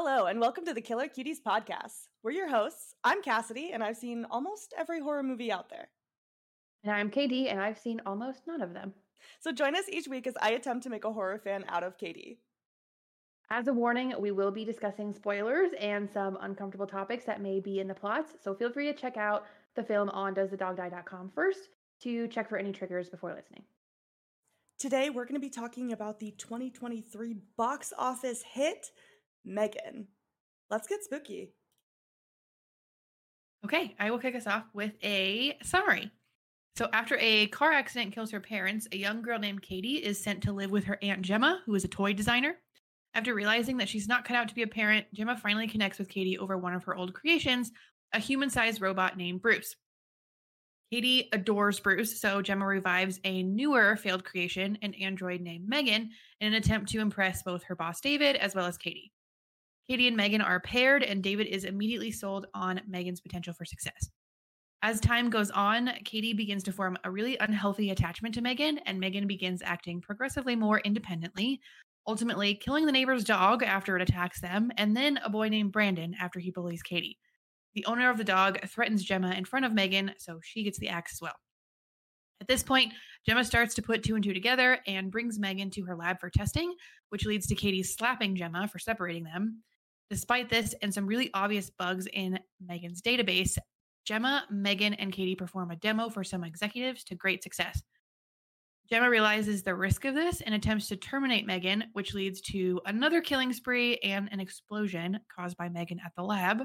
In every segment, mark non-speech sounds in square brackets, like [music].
Hello, and welcome to the Killer Cuties podcast. We're your hosts. I'm Cassidy, and I've seen almost every horror movie out there. And I'm KD, and I've seen almost none of them. So join us each week as I attempt to make a horror fan out of KD. As a warning, we will be discussing spoilers and some uncomfortable topics that may be in the plots, so feel free to check out the film on doesthedogdie.com first to check for any triggers before listening. Today, we're going to be talking about the 2023 box office hit, Megan. Let's get spooky. Okay, I will kick us off with a summary. So, after a car accident kills her parents, a young girl named Katie is sent to live with her Aunt Gemma, who is a toy designer. After realizing that she's not cut out to be a parent, Gemma finally connects with Katie over one of her old creations, a human sized robot named Bruce. Katie adores Bruce, so Gemma revives a newer failed creation, an android named Megan, in an attempt to impress both her boss David as well as Katie. Katie and Megan are paired, and David is immediately sold on Megan's potential for success. As time goes on, Katie begins to form a really unhealthy attachment to Megan, and Megan begins acting progressively more independently, ultimately killing the neighbor's dog after it attacks them, and then a boy named Brandon after he bullies Katie. The owner of the dog threatens Gemma in front of Megan, so she gets the axe as well. At this point, Gemma starts to put two and two together and brings Megan to her lab for testing, which leads to Katie slapping Gemma for separating them. Despite this and some really obvious bugs in Megan's database, Gemma, Megan, and Katie perform a demo for some executives to great success. Gemma realizes the risk of this and attempts to terminate Megan, which leads to another killing spree and an explosion caused by Megan at the lab.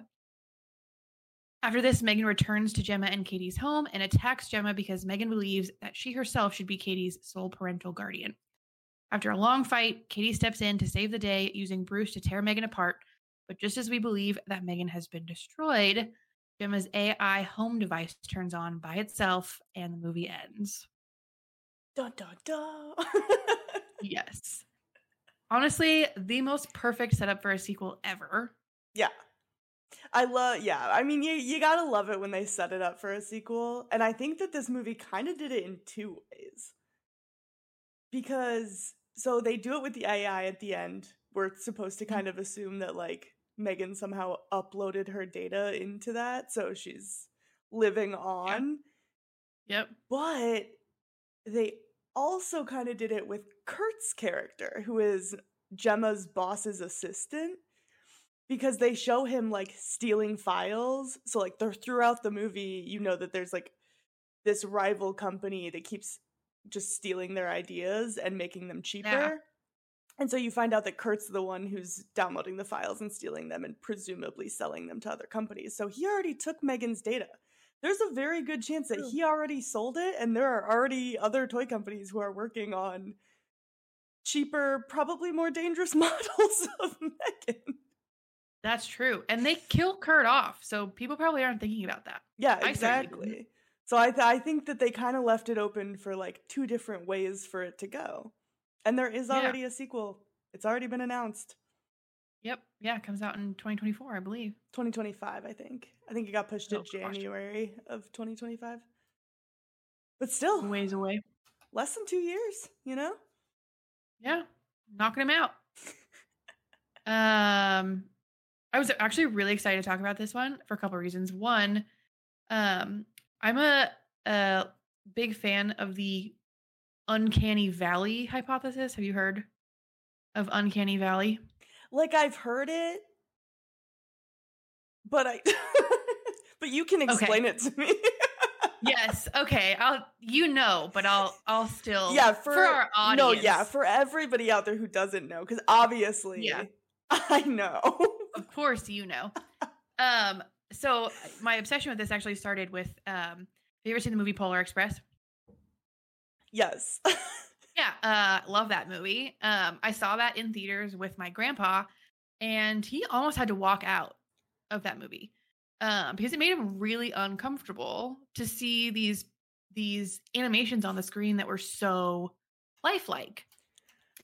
After this, Megan returns to Gemma and Katie's home and attacks Gemma because Megan believes that she herself should be Katie's sole parental guardian. After a long fight, Katie steps in to save the day using Bruce to tear Megan apart, but just as we believe that Megan has been destroyed, Gemma's AI home device turns on by itself and the movie ends. Dun dun dun. [laughs] yes. Honestly, the most perfect setup for a sequel ever. Yeah. I love yeah, I mean you you got to love it when they set it up for a sequel, and I think that this movie kind of did it in two ways. Because so they do it with the AI at the end. We're supposed to mm-hmm. kind of assume that like Megan somehow uploaded her data into that, so she's living on. Yep. But they also kind of did it with Kurt's character, who is Gemma's boss's assistant, because they show him like stealing files. So like they're throughout the movie, you know that there's like this rival company that keeps just stealing their ideas and making them cheaper. Yeah. And so you find out that Kurt's the one who's downloading the files and stealing them and presumably selling them to other companies. So he already took Megan's data. There's a very good chance that he already sold it, and there are already other toy companies who are working on cheaper, probably more dangerous [laughs] models of Megan. That's true. And they kill Kurt off, so people probably aren't thinking about that. Yeah, exactly. didn't. So I th- I think that they kind of left it open for like two different ways for it to go. And there is Yeah. already a sequel. It's already been announced. Yep. Yeah, it comes out in 2024, I believe. 2025, I think. I think it got pushed to Oh, gosh. January of 2025. But still, Ways away. less than 2 years, you know? Yeah. Knocking him out. [laughs] um I was actually really excited to talk about this one for a couple of reasons. One, um, I'm a, a big fan of the uncanny valley hypothesis. Have you heard of uncanny valley? Like I've heard it, but I [laughs] but you can explain it to me. yes. [laughs] Okay. I'll you know, but I'll I'll still yeah, for, our audience. No, yeah, for everybody out there who doesn't know cuz obviously Yeah. [laughs] I know. of course you know. Um so my obsession with this actually started with um have you ever seen the movie Polar Express? Yes. [laughs] Yeah, uh love that movie. Um I saw that in theaters with my grandpa and he almost had to walk out of that movie. Um because it made him really uncomfortable to see these these animations on the screen that were so lifelike.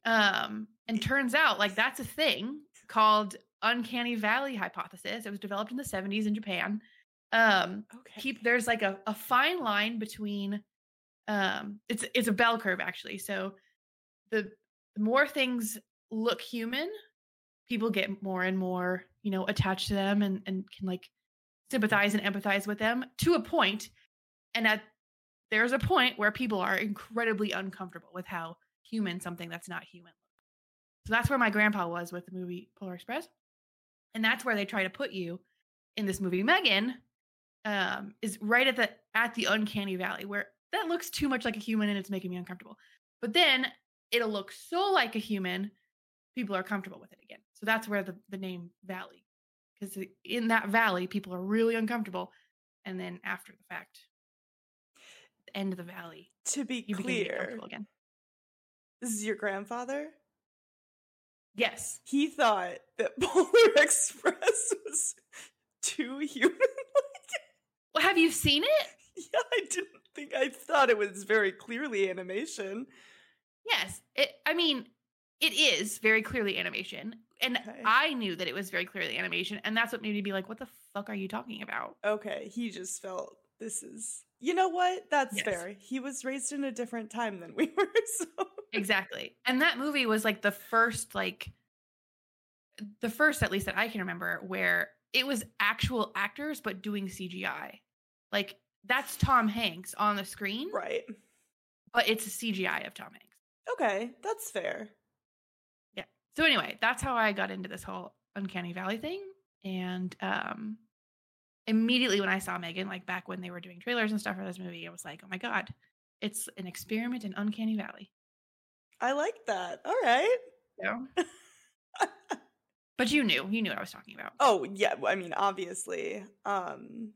Um and turns out like that's a thing called uncanny valley hypothesis. It was developed in the 70s in Japan. Um okay. keep there's like a, a fine line between um it's it's a bell curve actually so the, the more things look human people get more and more, you know, attached to them and, and can like sympathize and empathize with them to a point. And at there's a point where people are incredibly uncomfortable with how human something that's not human. Looks. So that's where my grandpa was with the movie Polar Express. And that's where they try to put you in this movie. Megan um, is right at the at the uncanny valley where that looks too much like a human and it's making me uncomfortable. But then it'll look so like a human, people are comfortable with it again. So that's where the, the name valley, because in that valley, people are really uncomfortable. And then after the fact, the end of the valley, To be you clear, again. this is your grandfather. Yes. He thought that [laughs] Polar Express was too human. Well, have you seen it? [laughs] yeah, I didn't think. I thought it was very clearly animation. Yes. It, I mean, it is very clearly animation. And Okay. I knew that it was very clearly animation. And that's what made me be like, what the fuck are you talking about? Okay, he just felt this is. You know what? That's Yes. fair. He was raised in a different time than we [laughs] were. So Exactly. And that movie was like the first, like, the first, at least that I can remember, where it was actual actors, but doing CGI. Like, that's Tom Hanks on the screen, right. but it's a CGI of Tom Hanks. Okay, that's fair. Yeah. So, anyway, that's how I got into this whole Uncanny Valley thing. And um, immediately when I saw Megan, like back when they were doing trailers and stuff for this movie, I was like, oh my God, it's an experiment in Uncanny Valley. I like that. All right. Yeah. [laughs] but you knew, you knew what I was talking about. Oh yeah, I mean obviously. Um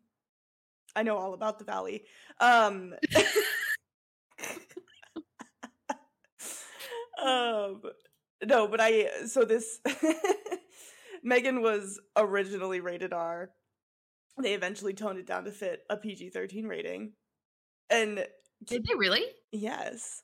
I know all about the valley. Um [laughs] Um no, but I so this [laughs] Megan was originally rated R. They eventually toned it down to fit a PG-13 rating. And Did they really? yes,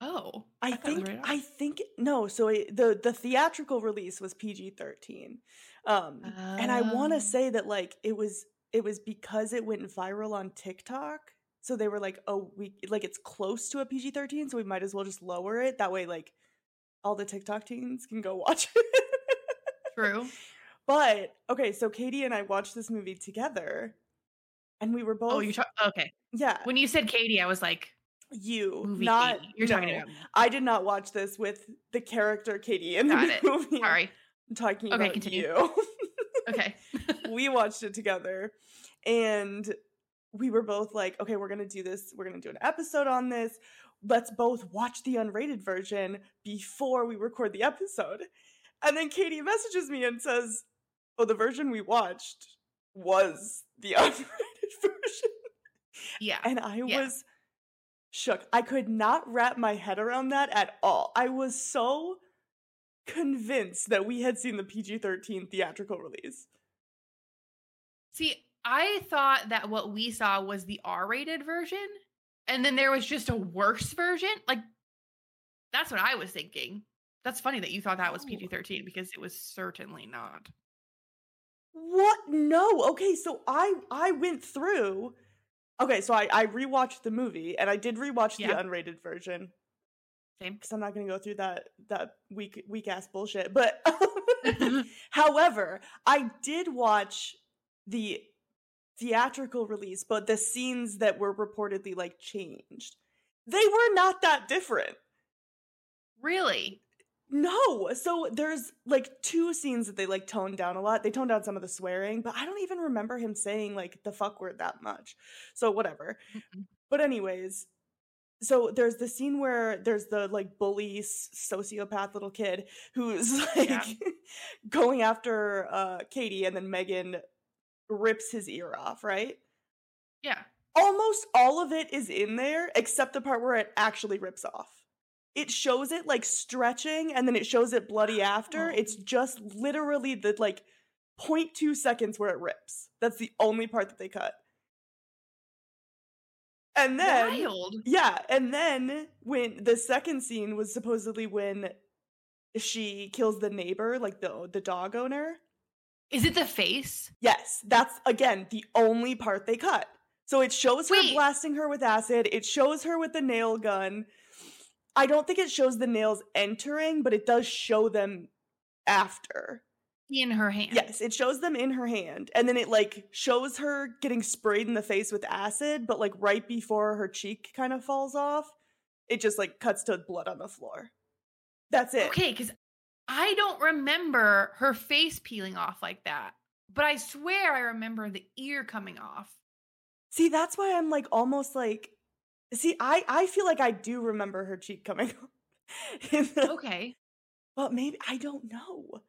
Oh, I, was think. I think no. So it, the the theatrical release was PG thirteen, um, and I want Oh. to say that like it was it was because it went viral on TikTok. So they were like, oh, we like it's close to a PG thirteen, so we might as well just lower it. That way, like all the TikTok teens can go [laughs] watch it. True. but okay, so Katie and I watched this movie together, and we were oh, both Oh, you talk. Okay. yeah When you said Katie, I was like, you movie not Katie. You're talking about. I did not watch this with the character Katie in Got the it. [laughs] movie. Sorry. I'm talking Okay, about continue. you. Okay. [laughs] we watched it together and we were both like, okay, we're going to do this. We're going to do an episode on this. Let's both watch the unrated version before we record the episode. And then Katie messages me and says, oh, the version we watched was the [laughs] unrated version. yeah. And I Yeah. was shook. I could not wrap my head around that at all. I was so convinced that we had seen the PG 13 theatrical release. See, I thought that what we saw was the R-rated version, and then there was just a worse version. Like, that's what I was thinking. That's funny that you thought that was No. PG-13 because it was certainly not. What? No. Okay, so I I went through. Okay, so I I rewatched the movie and I did rewatch the unrated version Same. because I'm not going to go through that that weak weak ass bullshit. But [laughs] [laughs] however, I did watch the theatrical release, but the scenes that were reportedly like changed, they were not that different. really? No. So there's like two scenes that they like toned down a lot. They toned down some of the swearing, but I don't even remember him saying like the fuck word that much. So whatever. But anyways, so there's the scene where there's the like bully sociopath little kid who's [laughs] like Yeah. going after uh Katie and then Megan rips his ear off, right? Yeah. almost all of it is in there except the part where it actually rips off. It shows it like stretching and then it shows it bloody after. Oh. It's just literally the like 0.2 seconds where it rips. That's the only part that they cut. And then Wild. yeah, and then when the second scene was supposedly when she kills the neighbor, like the the dog owner. Is it the face? Yes, that's again the only part they cut. So it shows her Wait. blasting her with acid. It shows her with the nail gun. I don't think it shows the nails entering, but it does show them after. In her hand. Yes, it shows them in her hand, and then it like shows her getting sprayed in the face with acid, but like right before her cheek kind of falls off, it just like cuts to blood on the floor. That's it. Okay, because I don't remember her face peeling off like that. But I swear I remember the ear coming off. See, that's why I'm like almost like see, I I feel like I do remember her cheek coming off. [laughs] Okay. But maybe I don't know.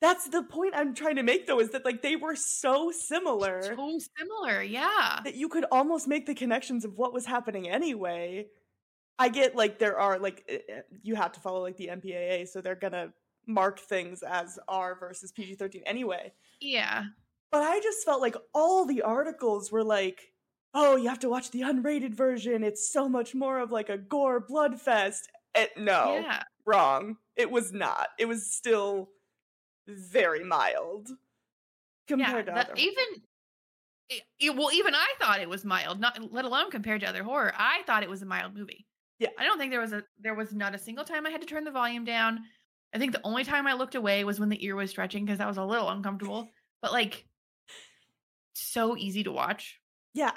That's the point I'm trying to make though, is that like they were so similar So similar, yeah. that you could almost make the connections of what was happening anyway. I get like there are like eh, eh, you have to follow like the MPAA, so they're gonna mark things as R versus PG 13 anyway. Yeah. But I just felt like all the articles were like, oh, you have to watch the unrated version. It's so much more of like a gore blood fest. Eh, no, Yeah. wrong. It was not. It was still very mild compared yeah. to other. even it- it- well, even I thought it was mild, not let alone compared to other horror. I thought it was a mild movie. Yeah. I don't think there was a there was not a single time I had to turn the volume down. I think the only time I looked away was when the ear was stretching because that was a little uncomfortable. But like so easy to watch. Yeah.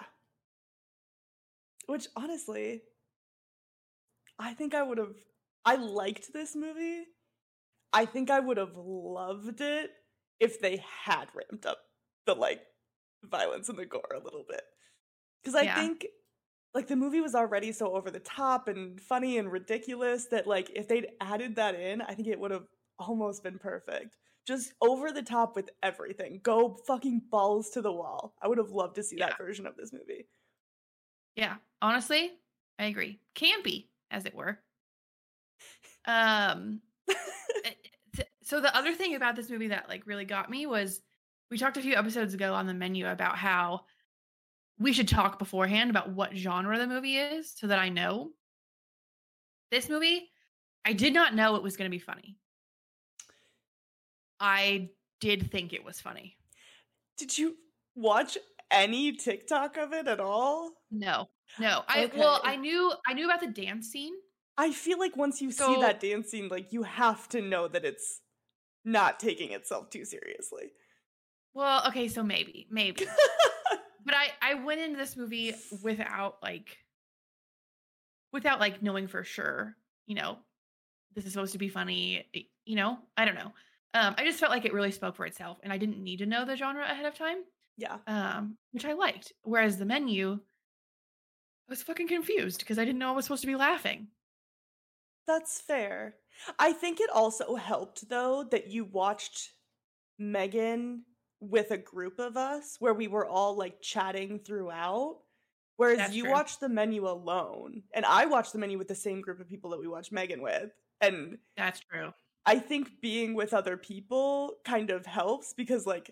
Which honestly, I think I would have. I liked this movie. I think I would have loved it if they had ramped up the like violence and the gore a little bit. Because I Yeah. think like the movie was already so over the top and funny and ridiculous that like if they'd added that in, I think it would have almost been perfect. Just over the top with everything. Go fucking balls to the wall. I would have loved to see Yeah. that version of this movie. Yeah, honestly, I agree. Campy, as it were. Um, [laughs] so the other thing about this movie that like really got me was we talked a few episodes ago on the menu about how we should talk beforehand about what genre the movie is so that I know. This movie, I did not know it was going to be funny. I did think it was funny. Did you watch any TikTok of it at all? No, no. I well, I knew I knew about the dance scene. I feel like once you see that dance scene, like you have to know that it's not taking itself too seriously. Well, okay, so maybe, maybe. [laughs] but I I went into this movie without like without like knowing for sure, you know, this is supposed to be funny, you know? I don't know. Um I just felt like it really spoke for itself and I didn't need to know the genre ahead of time, yeah. um which I liked. Whereas the menu I was fucking confused because I didn't know I was supposed to be laughing. That's fair. I think it also helped though that you watched Megan with a group of us where we were all like chatting throughout. Whereas That's you true. watched the menu alone, and I watch the menu with the same group of people that we watch Megan with. And That's true. I think being with other people kind of helps because like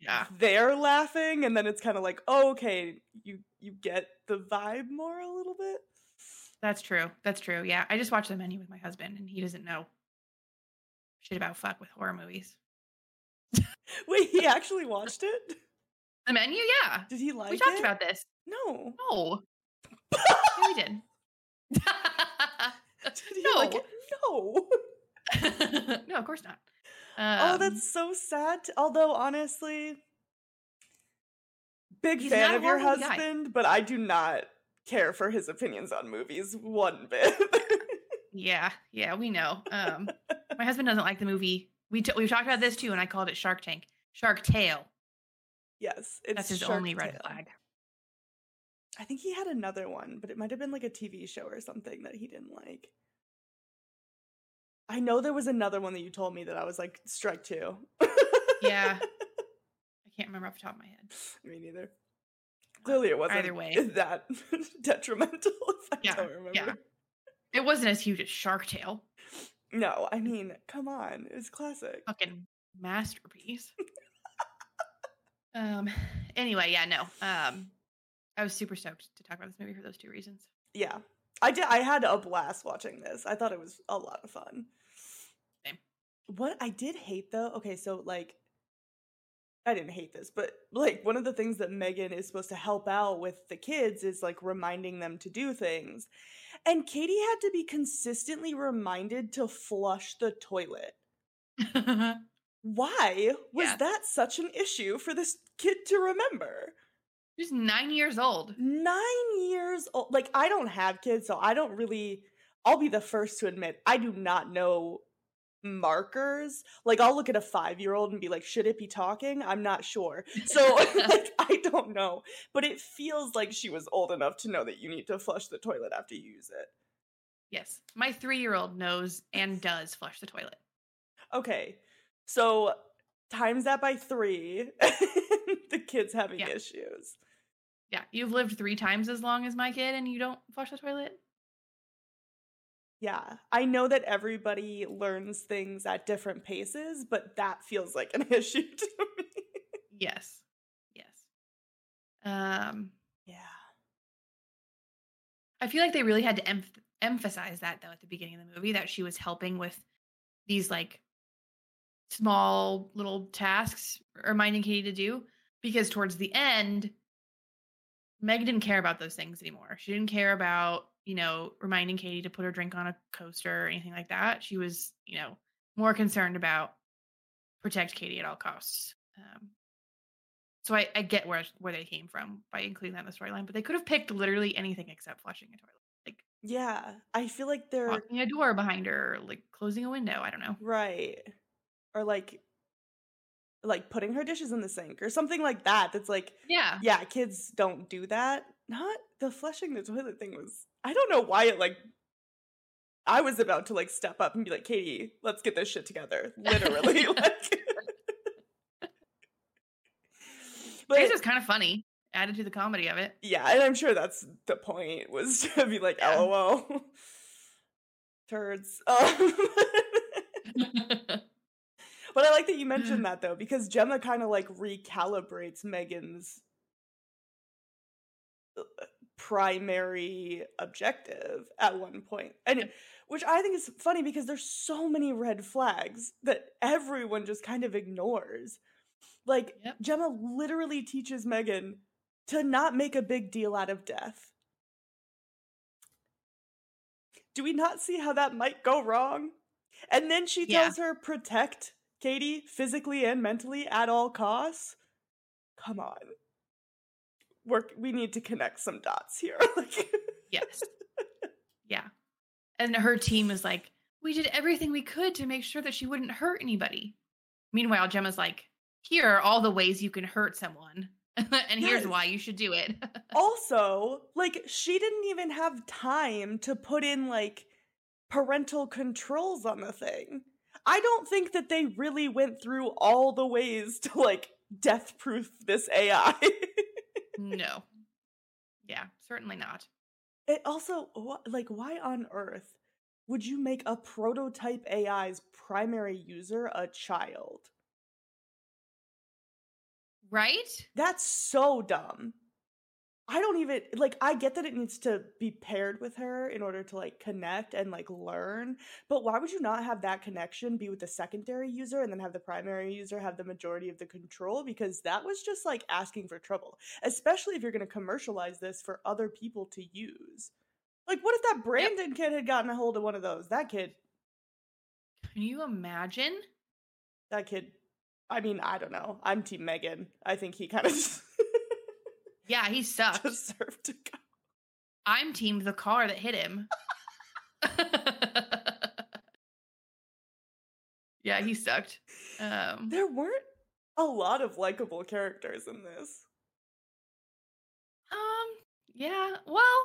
Yeah. they're laughing and then it's kind of like, oh, okay, you you get the vibe more a little bit. That's true. That's true. Yeah. I just watched the menu with my husband and he doesn't know shit about fuck with horror movies. [laughs] Wait, he actually watched it? The menu, yeah. Did he like it? we talked it? about this. No. No. [laughs] yeah, we did. Did he no. like it? No. [laughs] no, of course not. oh, Um, that's so sad. Although honestly, big fan of your movie guy. husband, but I do not care for his opinions on movies one bit. yeah, yeah, we know. Um, my husband doesn't like the movie. We t- we talked about this too, and I called it Shark Tank, Shark Tale. yes, it's That's his Shark only red Tale. flag. I think he had another one, but it might have been like a TV show or something that he didn't like. I know there was another one that you told me that I was like strike two. Yeah. [laughs] I can't remember off the top of my head. me neither. Clearly, it wasn't Either way. [laughs] that [laughs] detrimental. If I Yeah, don't remember. yeah. It wasn't as huge as Shark Tale. No, I mean, come on, it was classic. Fucking masterpiece. um. Anyway, yeah, no. Um, I was super stoked to talk about this movie for those two reasons. Yeah, I did. I had a blast watching this. I thought it was a lot of fun. Same. What I did hate though, okay, so like, I didn't hate this, but like one of the things that Megan is supposed to help out with the kids is like reminding them to do things, and Katie had to be consistently reminded to flush the toilet. [laughs] Why was Yeah. that such an issue for this kid to remember? She's nine years old. Nine years old. Like, I don't have kids, so I don't really. I'll be the first to admit, I do not know markers. Like, I'll look at a five year old and be like, should it be talking? I'm not sure. [laughs] So, [laughs] like, I don't know. But it feels like she was old enough to know that you need to flush the toilet after you use it. Yes. My three year old knows and does flush the toilet. Okay. So, times that by three. [laughs] the kid's having Yeah. issues. Yeah. You've lived three times as long as my kid and you don't flush the toilet? Yeah, I know that everybody learns things at different paces, but that feels like an [laughs] issue to me. Yes. Yes. Um, Yeah. I feel like they really had to emph emphasize that though at the beginning of the movie that she was helping with these like small little tasks reminding Katie to do because towards the end Meg didn't care about those things anymore. She didn't care about, you know, reminding Katie to put her drink on a coaster or anything like that. She was, you know, more concerned about protect Katie at all costs. Um, so I, I get where where they came from by including that in the storyline, but they could have picked literally anything except flushing a toilet, like Yeah, I feel like they're locking a door behind her, or, like closing a window. I don't know. right. Or like like putting her dishes in the sink or something like that. That's like, Yeah, yeah, kids don't do that. Not the flushing the toilet thing was I don't know why it like I was about to like step up and be like, Katie, let's get this shit together. [laughs] Literally. like [laughs] but guess it's kind of funny, added to the comedy of it. Yeah, and I'm sure that's the point was [laughs] to be like, Yeah. LOL, turds. Um, but I like that you mentioned that though, because Gemma kind of like recalibrates Megan's uh, primary objective at one point, and which I think is funny because there's so many red flags that everyone just kind of ignores. Like Yep. Gemma literally teaches Megan to not make a big deal out of death. Do we not see how that might go wrong? And then she Yeah. tells her protect Katie physically and mentally at all costs. Come on. We're, we need to connect some dots here. [laughs] like yes, yeah. And her team was like, we did everything we could to make sure that she wouldn't hurt anybody. Meanwhile, Gemma's like, here are all the ways you can hurt someone, [laughs] and here's Yes. why you should do it. [laughs] also, like she didn't even have time to put in like parental controls on the thing. I don't think that they really went through all the ways to like death proof this AI. no. Yeah, certainly not. it also like why on earth would you make a prototype AI's primary user a child? Right? That's so dumb. I don't even like I get that it needs to be paired with her in order to like connect and like learn, but why would you not have that connection be with the secondary user and then have the primary user have the majority of the control because that was just like asking for trouble, especially if you're going to commercialize this for other people to use. Like what if that Brandon kid had gotten a hold of one of those? That kid Can you imagine? that kid I mean, I don't know. I'm team Megan. I think he kind of [laughs] Yeah, he [laughs] sucked. deserved to go. I'm team the car that hit him. [laughs] yeah, he sucked. Um, There weren't a lot of likable characters in this. um, yeah. Well,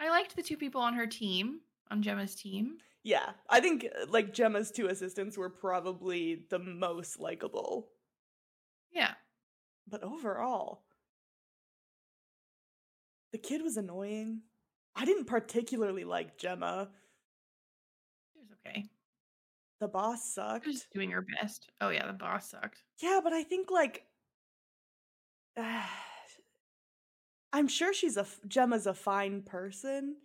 I liked the two people on her team, on Gemma's team. Yeah, I think uh, like Gemma's two assistants were probably the most likable, Yeah, but overall, the kid was annoying. I didn't particularly like Gemma. she was okay. The boss She sucked. was doing her best. Oh yeah, the boss sucked. Yeah, but I think like [sighs] I'm sure she's a Gemma's a fine person,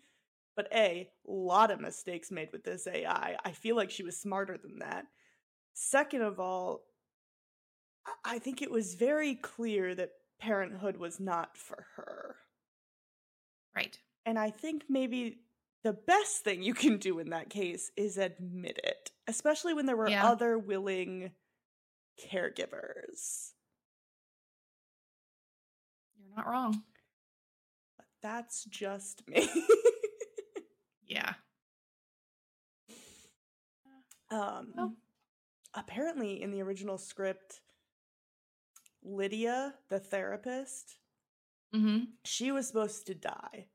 but a lot of mistakes made with this AI. I feel like she was smarter than that. Second of all, I think it was very clear that parenthood was not for her. Right. And I think maybe the best thing you can do in that case is admit it, especially when there were Yeah. other willing caregivers. You're not wrong. But that's just me. [laughs] Yeah. um apparently in the original script Lydia, the therapist, Mm-hmm. she was supposed to die.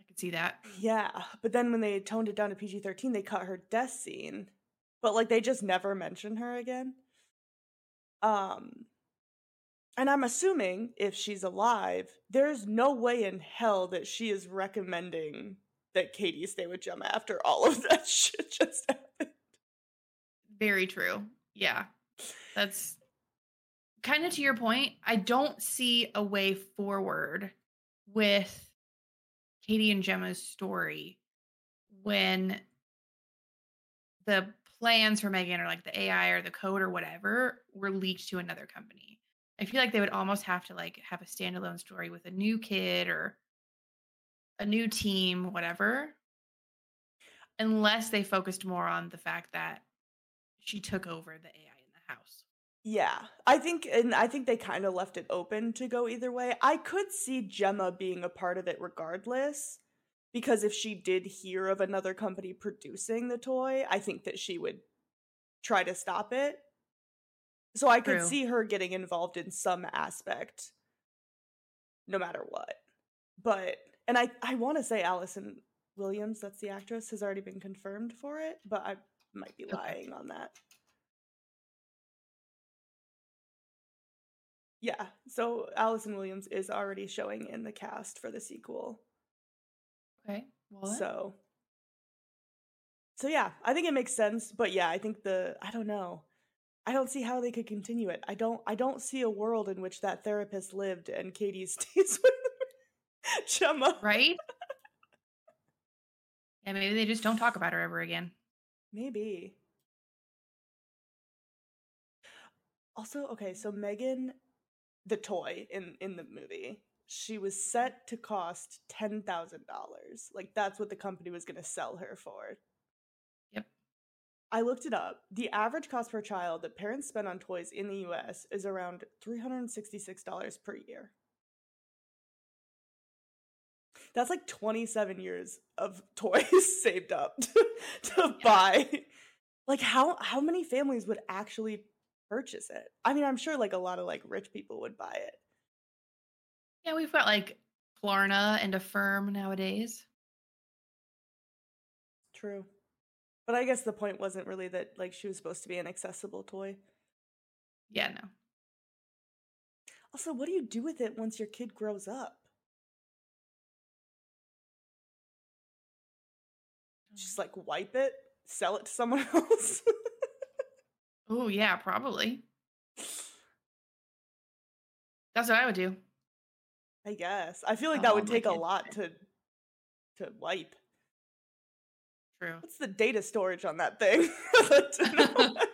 I could see that. Yeah, but then when they toned it down to PG 13, they cut her death scene. But like they just never mention her again. Um and I'm assuming if she's alive, there's no way in hell that she is recommending that Katie stay with Gemma after all of that [laughs] shit just happened. Very true. Yeah. That's kind of to your point. I don't see a way forward with Katie and Gemma's story when the plans for Megan or like the AI or the code or whatever were leaked to another company. I feel like they would almost have to like have a standalone story with a new kid or a new team, whatever. Unless they focused more on the fact that she took over the AI in the house. Yeah, I think, and I think they kind of left it open to go either way. I could see Gemma being a part of it regardless, because if she did hear of another company producing the toy, I think that she would try to stop it. So I could True. see her getting involved in some aspect, no matter what. But, and I, I want to say Allison Williams, that's the actress, has already been confirmed for it, but I might be Okay. lying on that. Yeah, so Allison Williams is already showing in the cast for the sequel. Okay. Well, then. So So yeah, I think it makes sense, but yeah, I think the I don't know. I don't see how they could continue it. I don't I don't see a world in which that therapist lived and Katie [laughs] stays with Gemma. right? yeah, maybe they just don't talk about her ever again. Maybe. Also, okay, so Megan, the toy in in the movie, she was set to cost ten thousand dollars. Like that's what the company was going to sell her for. Yep. I looked it up. The average cost per child that parents spend on toys in the U.S. is around three hundred and sixty-six dollars per year. That's like twenty-seven years of [laughs] toys saved up [laughs] to, to buy. Like how how many families would actually purchase it? I mean, I'm sure like a lot of like rich people would buy it. Yeah, we've got like Klarna and Affirm nowadays. True. But I guess the point wasn't really that like she was supposed to be an accessible toy. Yeah, no. Also, what do you do with it once your kid grows up? Just like wipe it, sell it to someone [laughs] else. Oh, yeah, probably. That's what I would do. I guess. I feel like Oh, that would take a lot to to wipe. True. What's the data storage on that thing? [laughs] [laughs]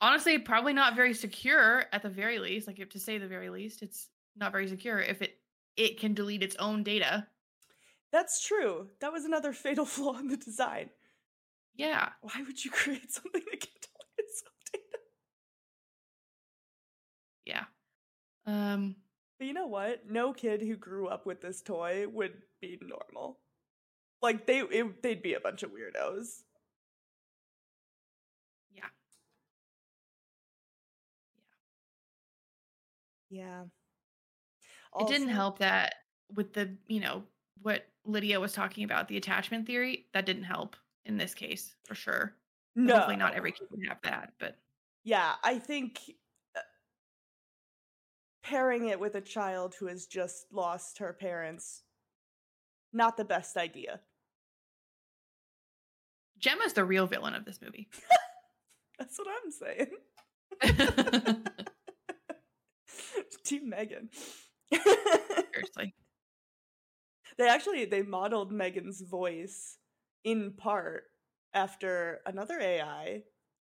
Honestly, probably not very secure at the very least. Like, if to say the very least, it's not very secure if it it can delete its own data. That's true. That was another [laughs] fatal flaw in the design. Yeah. Why would you [laughs] create something that can delete own data? Yeah. Um. But you know what? No kid who grew up with this toy would be normal. Like they, it, they'd be a bunch of weirdos. Yeah. Yeah. It didn't help that with the you know what Lydia was talking about the attachment theory. That didn't help in this case for sure. No, Hopefully, not every kid would have that, but Yeah, I think uh, pairing it with a child who has just lost her parents, not the best idea. Gemma's the real villain of this movie. [laughs] That's what I'm saying. [laughs] [laughs] Team Megan. Seriously. they actually they modeled Megan's voice in part after another AI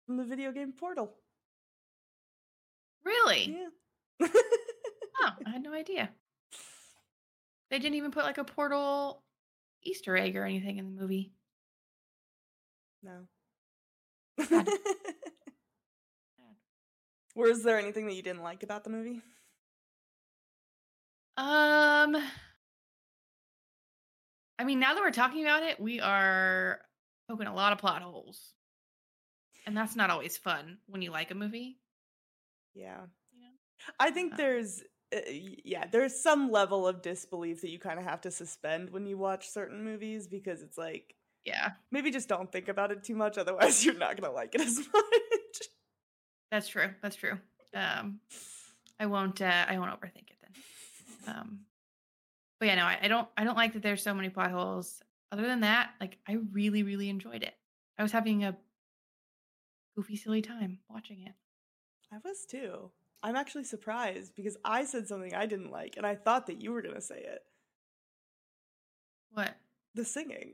from the video game Portal. Really? Yeah. Oh, [laughs] I had no idea. They didn't even put like a portal Easter egg or anything in the movie. No. Was [laughs] there anything that you didn't like about the movie? Um, I mean, now that we're talking about it, we are poking a lot of plot holes, and that's not always fun when you like a movie. Yeah. You know? I think Uh, there's uh, yeah, there's some level of disbelief that you kind of have to suspend when you watch certain movies because it's like Yeah, maybe just don't think about it too much otherwise [laughs] you're not going to like it as much. that's true. That's true. Um, I won't. Uh, I won't overthink it then. Um, but yeah, no, I, I don't. I don't like that there's so many plot holes. Other than that, like I really, really enjoyed it. I was having a goofy, silly time watching it. I was too. I'm actually surprised because I said something I didn't like and I thought that you were going to say it. What? The singing.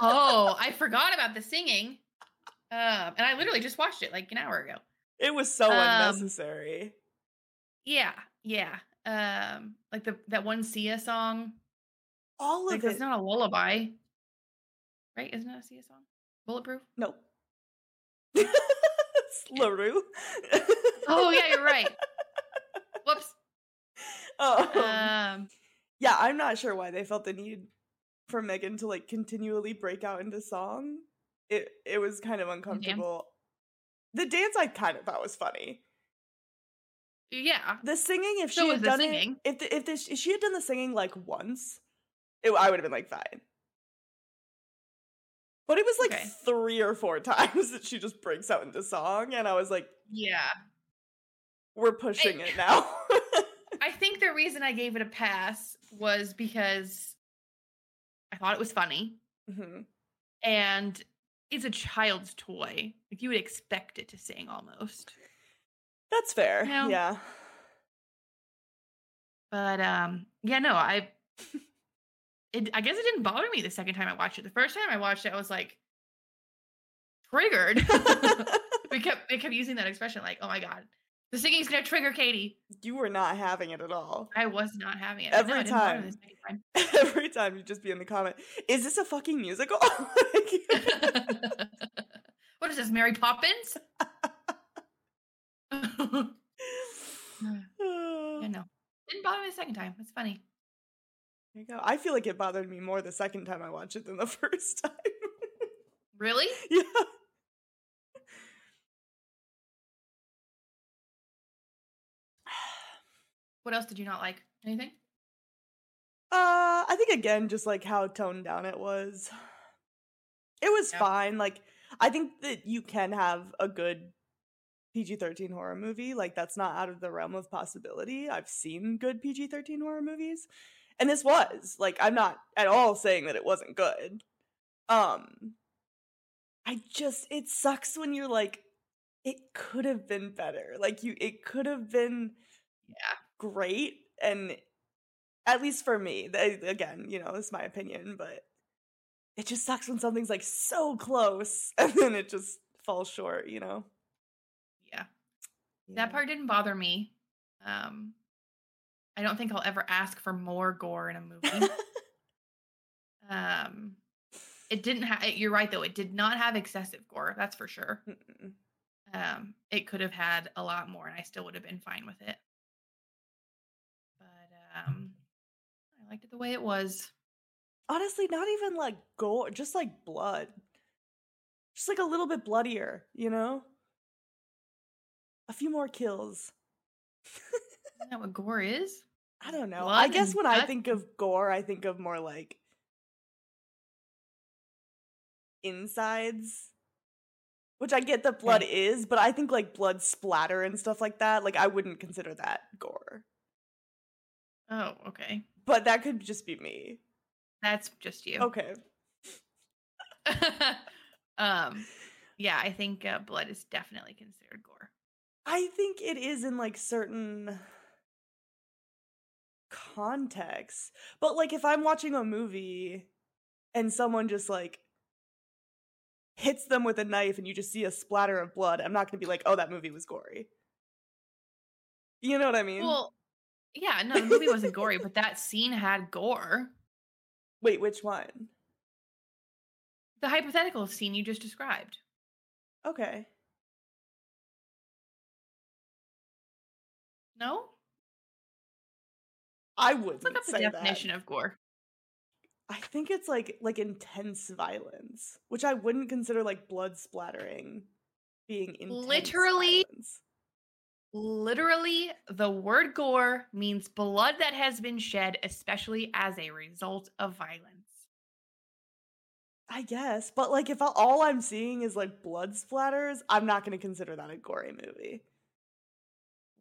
Oh, I [laughs] forgot about the singing. Um, and I literally just watched it like an hour ago. it was so Um, unnecessary. Yeah, yeah. Um, like the that one Sia song. All of that's it. not a lullaby, right? Isn't it a Sia song? Bulletproof. Nope. [laughs] La Roux. Oh yeah, you're right. [laughs] Whoops. Oh. Um, yeah, I'm not sure why they felt the need for Megan to like continually break out into song. It it was kind of uncomfortable. The dance I kind of thought was funny. Yeah. The singing, if So she had the done singing. it, if the, if, this, if she had done the singing like once, it, I would have been like fine. But it was like Okay. three or four [laughs] times that she just breaks out into song, and I was like, Yeah. "We're pushing it [laughs] now." I think the reason I gave it a pass was because I thought it was funny Mhm. and it's a child's toy. Like you would expect it to sing almost. That's fair. No. Yeah. But um yeah, no, I [laughs] it I guess it didn't bother me the second time I watched it. The first time I watched it, I was like triggered. [laughs] we kept we kept using that expression like, oh my god, the singing's gonna trigger Katie. you were not having it at all. I was not having it. Every it didn't bother me time. time. [laughs] Every time you'd just be in the comment, is this a fucking musical? what is this, Mary Poppins? [sighs] yeah, no. Didn't bother me the second time. It's funny. There you go. I feel like it bothered me more the second time I watched it than the [laughs] first time. Really? [laughs] yeah. What else did you not like? Anything? Uh, I think again, just like how toned down it was. It was Yeah. fine. Like, I think that you can have a good PG 13 horror movie. Like, that's not out of the realm of possibility. I've seen good PG 13 horror movies. And this was. Like, I'm not at all saying that it wasn't good. Um, I just, it sucks when you're like, it could have been better. Like, you, it could have been Yeah. great and at least for me again you know it's my opinion but it just sucks when something's like so close [laughs] and then it just falls short you know. That part didn't bother me. Um I don't think I'll ever ask for more gore in a movie. [laughs] um it didn't have you're right though, it did not have excessive gore, that's for sure. Mm-mm. Um it could have had a lot more and I still would have been fine with it. But um I liked it the way it was. honestly not even like gore just like blood just like a little bit bloodier you know a few more kills Isn't that what gore is? i don't know i guess when i think of gore i think of more like insides which i get that blood is but i think like blood splatter and stuff like that like i wouldn't consider that gore Oh, okay. but that could just be me That's just you. okay [laughs] um yeah, I think uh, blood is definitely considered gore. I think it is in like certain contexts. But like if I'm watching a movie and someone just like hits them with a knife and you just see a splatter of blood, I'm not going to be like, "Oh, that movie was gory." You know what I mean? Well, Yeah, no, the movie wasn't gory, but [laughs] that scene had gore. Wait, which one? The hypothetical scene you just described. Okay. No? I wouldn't look up the definition that. of gore. I think it's like like intense violence, which I wouldn't consider like blood splattering being intense Literally- violence. Literally, the word gore means blood that has been shed, especially as a result of violence. I guess, but like if all I'm seeing is like blood splatters, I'm not going to consider that a gory movie.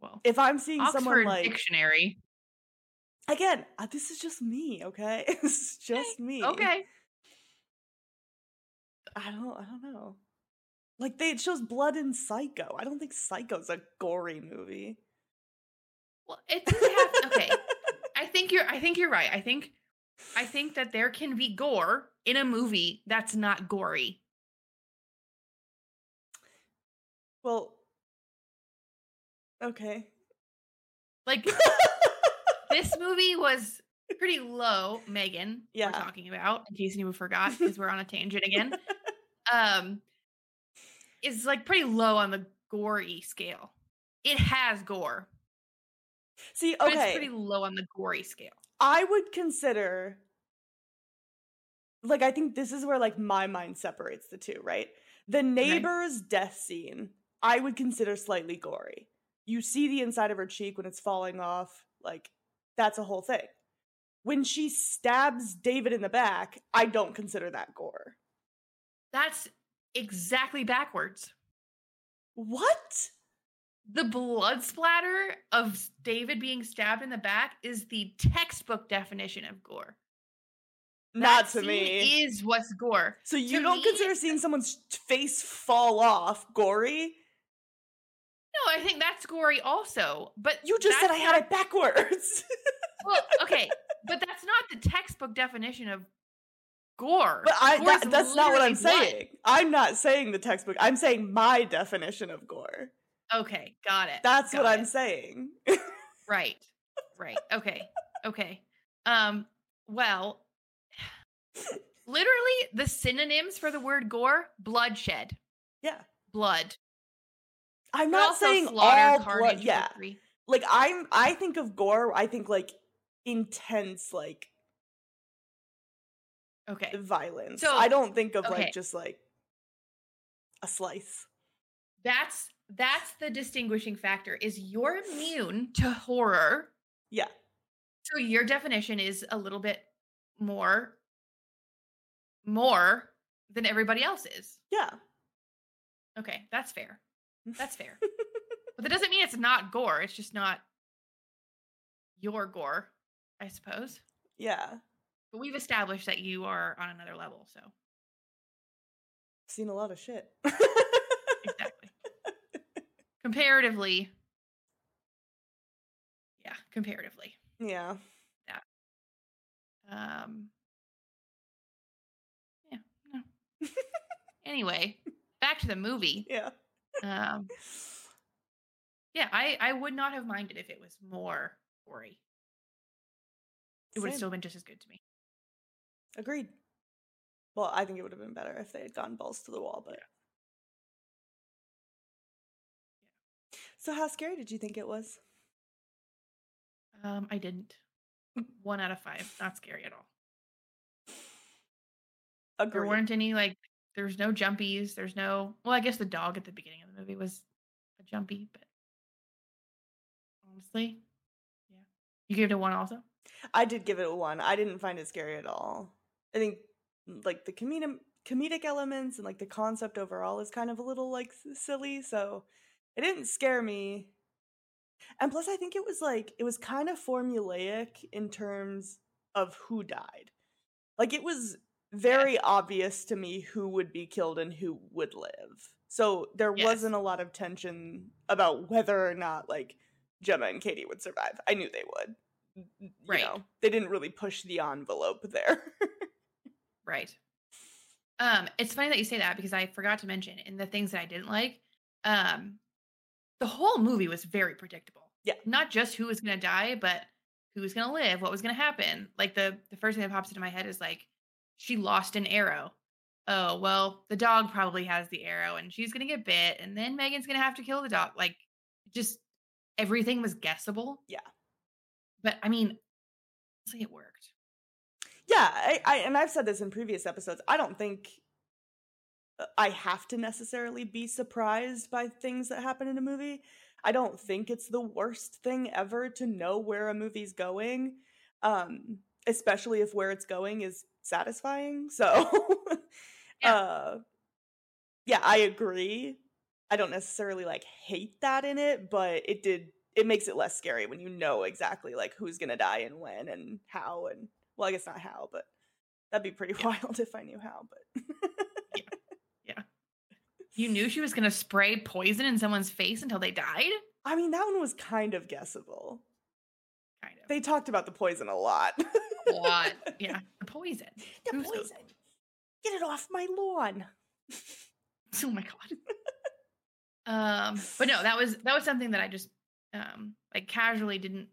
Well, If I'm seeing Oxford someone like Dictionary. again, uh, this is just me, okay? [laughs] it's just me. Okay. I don't I don't know. Like they it shows blood in Psycho. I don't think Psycho's a gory movie. Well, it doesn't have. Okay, [laughs] I think you're. I think you're right. I think. I think that there can be gore in a movie that's not gory. well, okay. Like this [laughs] movie was pretty low. Megan, Yeah. we're talking about in case anyone [laughs] forgot, because we're on a tangent again. [laughs] Um, is like pretty low on the gory scale. It has gore, See, okay. it's pretty low on the gory scale. I would consider like I think this is where like my mind separates the two, right? The neighbor's death scene, I would consider slightly gory. You see the inside of her cheek when it's falling off, like that's a whole thing. When she stabs David in the back, I don't consider that gore. That's exactly backwards. What? The blood splatter of David being stabbed in the back is the textbook definition of gore. Not That to me. Is what's gore. so you to don't me- consider seeing someone's face fall off gory? No, I think that's gory also. But You just said I had not- it backwards. [laughs] Well, okay, but that's not the textbook definition of gore. But I that, that's not what I'm blood. saying. I'm not saying the textbook. I'm saying my definition of gore. Okay, got it. That's what got I'm saying. Right. Right. Okay. Okay. Um well literally the synonyms for the word gore, bloodshed, yeah. blood. I'm not saying all blood. Yeah. Like I'm I think of gore, I think like intense like Okay. violence. So- I don't think of okay. like just like a slice. That's that's the distinguishing factor is you're immune to horror. Yeah. So your definition is a little bit more more than everybody else is. Yeah. Okay, that's fair. That's fair. [laughs] but that doesn't mean it's not gore. It's just not your gore, I suppose. yeah. But we've established that you are on another level, so Seen a lot of shit. exactly. [laughs] comparatively, yeah, comparatively. yeah. Yeah. Um, yeah, no. [laughs] anyway, back to the movie. Yeah. Um, yeah, I I would not have minded if it was more gory. It would have still been just as good to me. Agreed. Well, I think it would have been better if they had gone balls to the wall, but Yeah. So how scary did you think it was? Um, I didn't. One out of five. Not scary at all. There weren't any like. There's no jumpies. There's no. Well, I guess the dog at the beginning of the movie was a jumpy, but honestly, yeah. You gave it a one also. I did give it a one. I didn't find it scary at all. I think mm, like the comedic comedic elements and like the concept overall is kind of a little like silly, so it didn't scare me. And plus I think it was like it was kind of formulaic in terms of who died. Like it was very obvious to me who would be killed and who would live. So there Yes. wasn't a lot of tension about whether or not like Gemma and Katy would survive. I knew they would. You Right. know, they didn't really push the envelope there. Right. Um, it's funny that you say that because I forgot to mention in the things that I didn't like, um, the whole movie was very predictable. Yeah. Not just who was gonna die, but who was gonna live, what was gonna happen. Like the the first thing that pops into my head is like she lost an arrow. Oh, well, the dog probably has the arrow and she's gonna get bit, and then Megan's gonna have to kill the dog. Like just everything was guessable. Yeah. But I mean, honestly, it worked. Yeah, I, I and I've said this in previous episodes. I don't think uh, I have to necessarily be surprised by things that happen in a movie. I don't think it's the worst thing ever to know where a movie's going, um, especially if where it's going is satisfying. So, [laughs] Yeah. uh, yeah, I agree. I don't necessarily like hate that in it, but it did. It makes it less scary when you know exactly like who's gonna die and when and how and well, I guess not how, but that'd be pretty [laughs] Yeah. wild if I knew how. But [laughs] yeah. You knew she was gonna spray poison in someone's face until they died? I mean, that one was kind of guessable. Kind of. They talked about the poison a lot. Lot. Yeah. The poison. the Who's those- poison. Get it off my lawn. [laughs] Oh my god. um, but no, that was that was something that I just um like casually didn't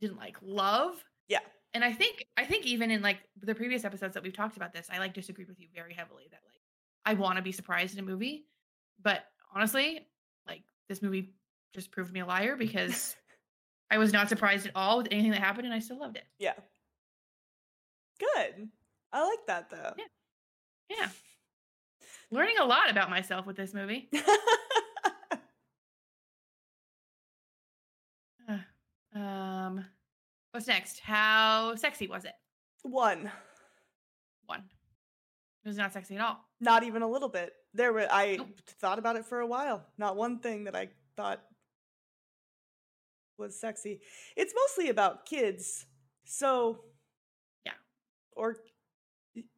didn't like love. Yeah. And I think I think even in like the previous episodes that we've talked about this, I like disagreed with you very heavily that like I want to be surprised in a movie, but honestly, like this movie just proved me a liar because [laughs] I was not surprised at all with anything that happened and I still loved it. Yeah. Good. I like that though. Yeah. yeah. Learning a lot about myself with this movie. [laughs] Um, what's next? How sexy was it? One. One. It was not sexy at all. Not even a little bit. There were I Nope. thought about it for a while. Not one thing that I thought was sexy. It's mostly about kids. So. Or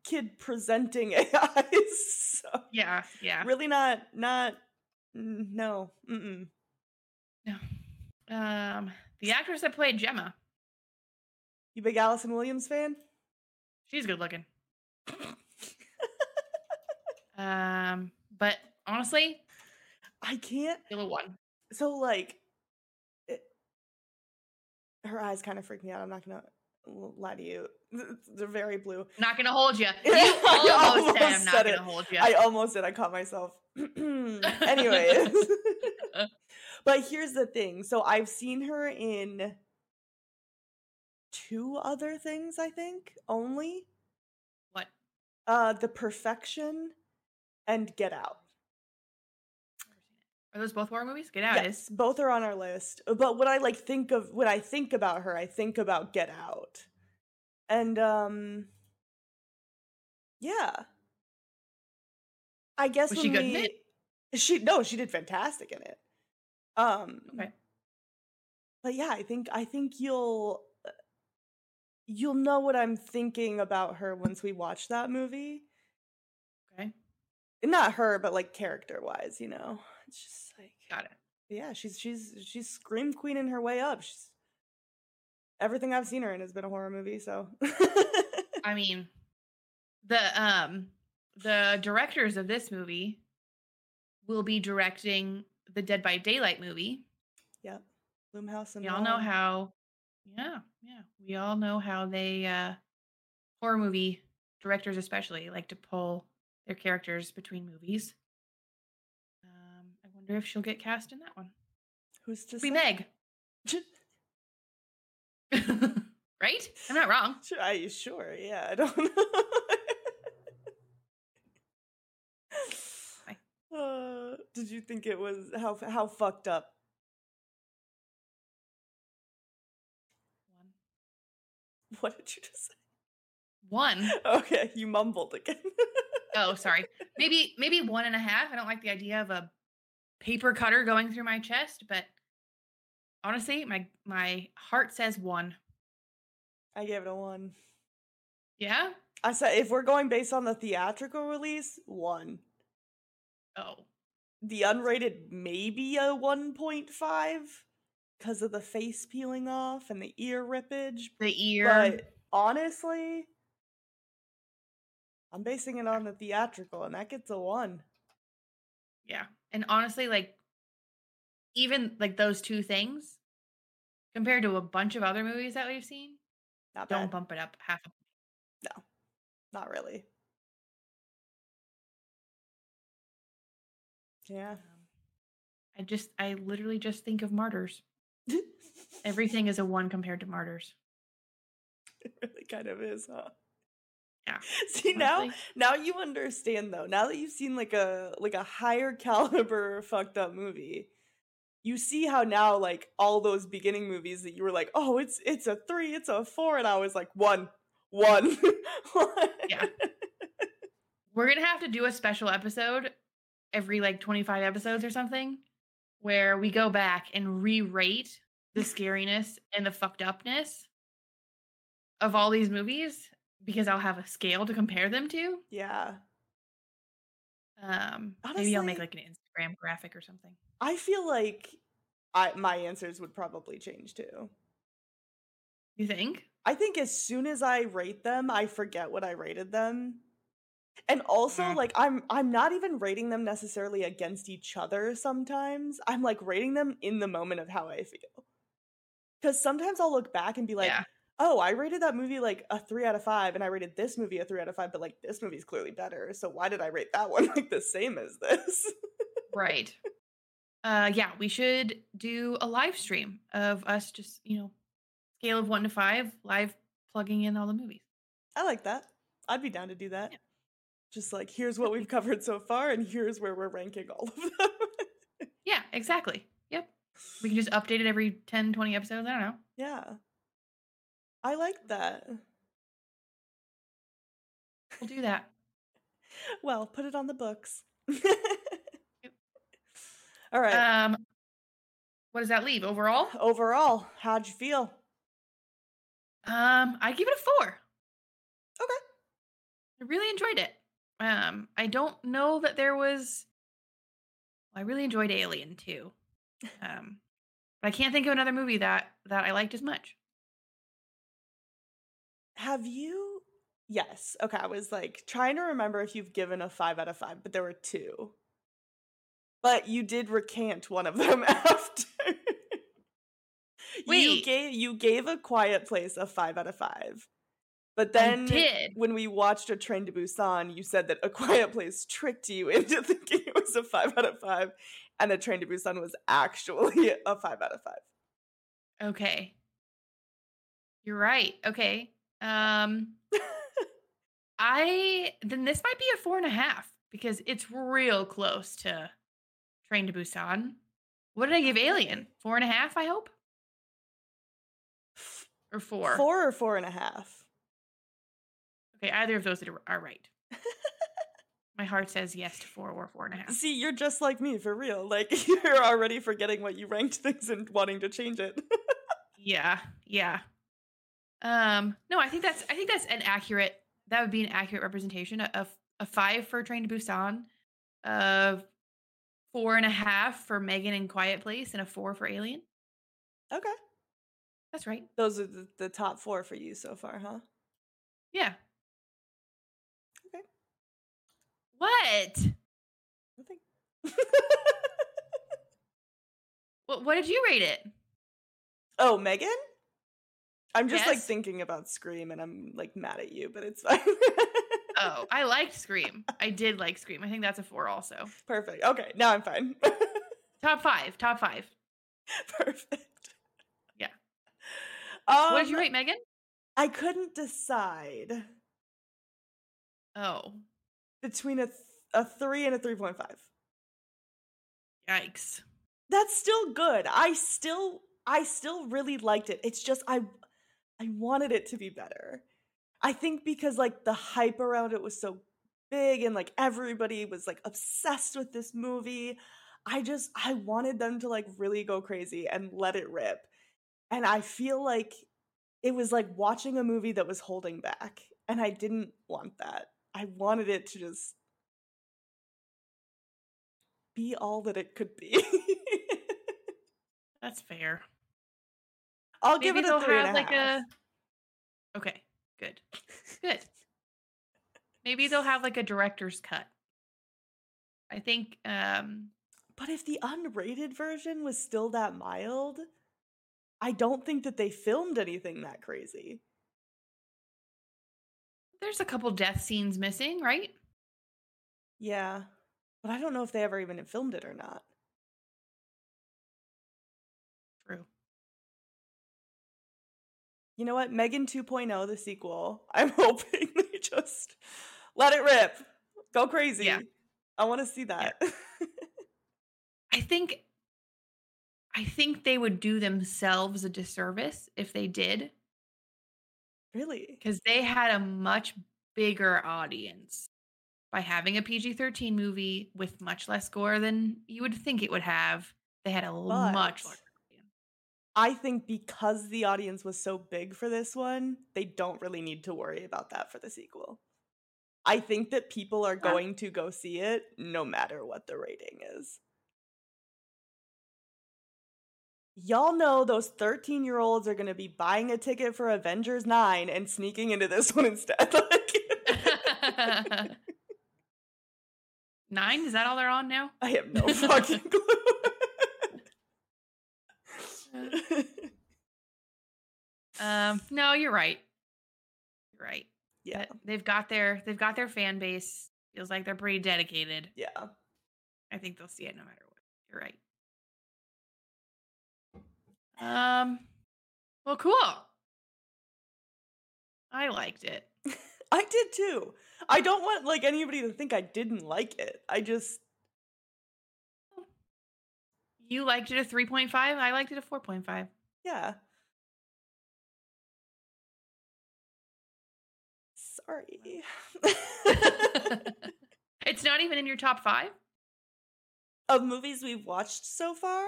kid presenting [laughs] AIs. So Yeah, yeah. really not not no. Mm-mm. Um, the actress that played Gemma, You big Allison Williams fan? she's good looking. [laughs] Um, but honestly, I can't a one. so like it, her eyes kind of freak me out. I'm not gonna lie to you. [laughs] They're very blue. Not gonna hold you. [laughs] You I almost said I'm almost not said gonna it. hold you. I almost did. I caught myself. [clears throat] Anyways. [laughs] but here's the thing. So I've seen her in two other things, I think, only. what? Uh The Perfection and Get Out. Are those both horror movies? Get out. yes, both are on our list. But when I like think of when I think about her, I think about Get Out. And um yeah. I guess Was when she good in it? She no, she did fantastic in it. Um Okay. but yeah, I think I think you'll uh, you'll know what I'm thinking about her once we watch that movie. Okay. Not her, but like character wise, you know. It's just like Got it. yeah, she's she's she's scream queen in her way up. She's everything I've seen her in has been a horror movie, so I mean, the um the directors of this movie will be directing the Dead by Daylight movie. yep. Blumhouse and We all know how yeah, yeah. We all know how they uh horror movie directors especially like to pull their characters between movies. I wonder if she'll get cast in that one. who's to Be? Meg. [laughs] right? I'm not wrong. Sure, Are you sure? Yeah, I don't [laughs] know. Uh, did you think it was how how fucked up? One. What did you just say? One. Okay, you mumbled again. Oh, sorry. [laughs] Maybe maybe one and a half. I don't like the idea of a paper cutter going through my chest, but honestly, my my heart says one. I gave it a one. Yeah? I said if we're going based on the theatrical release, one. Oh. The unrated maybe a one point five because of the face peeling off and the ear rippage. The ear. But honestly, I'm basing it on the theatrical, and that gets a one. yeah. And honestly, like even like those two things, compared to a bunch of other movies that we've seen, Not don't bad. bump it up half a Not really. Yeah. Um, I just, I literally just think of martyrs. [laughs] Everything is a one compared to martyrs. it really kind of is, huh? Yeah, [laughs] See now, now you understand though. Now that you've seen like a like a higher [laughs] caliber fucked up movie, you see how now like all those beginning movies that you were like, oh, it's it's a three, it's a four, and I was like one, one, [laughs] one. Yeah. We're gonna have to do a special episode every like 25 episodes or something where we go back and re-rate the scariness and the fucked upness of all these movies because I'll have a scale to compare them to. yeah. Um maybe I'll make like an Instagram graphic or something. I feel like I my answers would probably change too. You think? I think as soon as I rate them, I forget what I rated them. And also Mm. like I'm I'm not even rating them necessarily against each other sometimes. I'm like rating them in the moment of how I feel. Cuz sometimes I'll look back and be like, yeah. "Oh, I rated that movie like a 3 out of 5 and I rated this movie a 3 out of 5, but like this movie's clearly better. So why did I rate that one [laughs] like the same as this?" [laughs] Right. Uh yeah, we should do a live stream of us just, you know, scale of 1 to 5 live plugging in all the movies. I like that. I'd be down to do that. Yeah. Just like here's what we've covered so far and here's where we're ranking all of them. [laughs] Yeah, exactly. Yep. We can just update it every 10, 20 episodes. I don't know. Yeah. I like that. We'll do that. [laughs] Well, put it on the books. [laughs] All right. Um, what does that leave overall? Overall, how'd you feel? Um, I give it a four. Okay. I really enjoyed it. Um, I don't know that there was. I really enjoyed Alien too. [laughs] Um, but I can't think of another movie that that I liked as much. Have you? Yes. Okay. I was like trying to remember if you've given a five out of five, but there were two. But you did recant one of them [laughs] after. Wait. You gave you gave a quiet place a five out of five. But then when we watched a train to Busan, you said that a quiet place tricked you [laughs] into thinking it was a five out of five, and a train to Busan was actually [laughs] a five out of five. Okay. You're right. Okay. Um, I then this might be a four and a half because it's real close to Train to Busan. What did I give Alien? Four and a half. I hope. Or four. Four or four and a half. Okay, either of those are are right. [laughs] My heart says yes to four or four and a half. See, you're just like me for real. Like [laughs] you're already forgetting what you ranked things and wanting to change it. [laughs] Yeah, yeah. Um, no, I think that's I think that's an accurate. That would be an accurate representation of a five for Train to Busan, of four and a half for Megan and Quiet Place, and a four for Alien. okay. That's right. Those are the, the top four for you so far, huh? Yeah. Okay. What? Nothing. What? What did you rate it? oh, Megan? I'm just like thinking about Scream and I'm like mad at you, but it's fine. Oh, I liked Scream. [laughs] I did like Scream. I think that's a four also. Perfect. Okay, now I'm fine. [laughs] Top five. Top five. Perfect. Yeah. Um, what did you rate, Megan? I couldn't decide Oh, between a th- a three and a three point five. yikes. That's still good. I still I still really liked it. It's just I I wanted it to be better. I think because like the hype around it was so big and like everybody was like obsessed with this movie. I just I wanted them to like really go crazy and let it rip. And I feel like it was like watching a movie that was holding back and I didn't want that. I wanted it to just be all that it could be. [laughs] That's fair. I'll give Maybe it a they'll three and have a like half. a. Okay, good, good. [laughs] Maybe they'll have like a director's cut. I think. um But if the unrated version was still that mild, I don't think that they filmed anything that crazy. There's a couple death scenes missing, right? Yeah. But I don't know if they ever even filmed it or not. You know what? Megan 2.0, the sequel. [laughs] I'm hoping they just let it rip. Go crazy. Yeah. I want to see that. I think I think they would do themselves a disservice if they did really? because they had a much bigger audience by having a PG-13 movie with much less gore than you would think it would have. They had a l- much larger. I think because the audience was so big for this one, they don't really need to worry about that for the sequel. I think that people are going to go see it no matter what the rating is. Y'all know those 13 year olds are going to be buying a ticket for Avengers 9 and sneaking into this [laughs] one instead. [laughs] Nine? Is that all they're on now? I have no [laughs] fucking clue. Um, no, you're right. You're right. yeah, But they've got their they've got their fan base. Feels like they're pretty dedicated. yeah. I think they'll see it no matter what. You're right. Um well cool. I liked it. [laughs] I did too. I don't want like anybody to think I didn't like it. I just You liked it a 3.5, I liked it a 4.5. yeah. Sorry. [laughs] [laughs] it's not even in your top 5? of movies we've watched so far,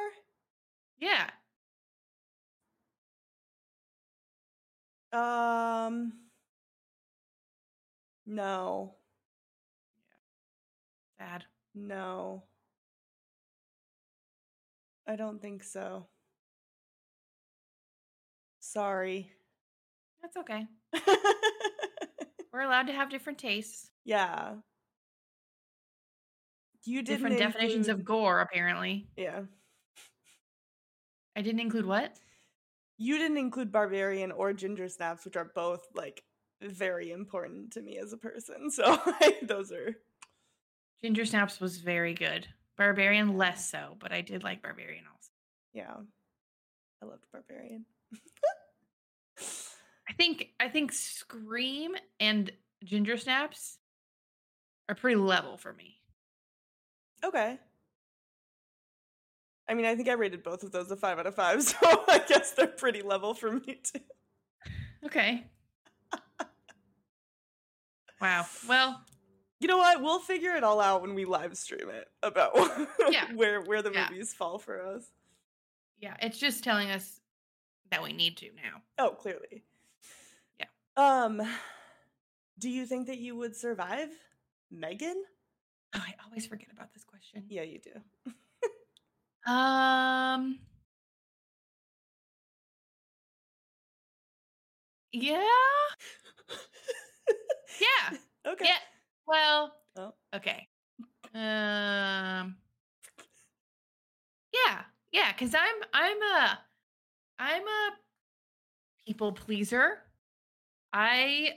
Yeah. um no. Sad. No. I don't think so. Sorry. That's okay. [laughs] We're allowed to have different tastes. yeah. You didn't Different definitions of gore apparently. Yeah. I didn't include what? You didn't include Barbarian or Ginger Snaps, which are both like very important to me as a person. So [laughs] those are Ginger Snaps was very good. Barbarian less so, but I did like Barbarian also. yeah. I loved Barbarian. I think I think Scream and Ginger Snaps are pretty level for me. Okay. I mean, I think I rated both of those a five out of five, [laughs] so I guess they're pretty level for me too. Okay. wow. Well, You know what? We'll figure it all out when we live stream it about Yeah. [laughs] where where the Yeah. movies fall for us. yeah, it's just telling us that we need to now. Oh, clearly. Um, do you think that you would survive Megan? Oh, I always forget about this question. Yeah, you do. Um. Yeah. Yeah. [laughs] Okay. Yeah. Well. Oh. Okay. Um. Yeah. Yeah. Because I'm I'm a I'm a people pleaser. I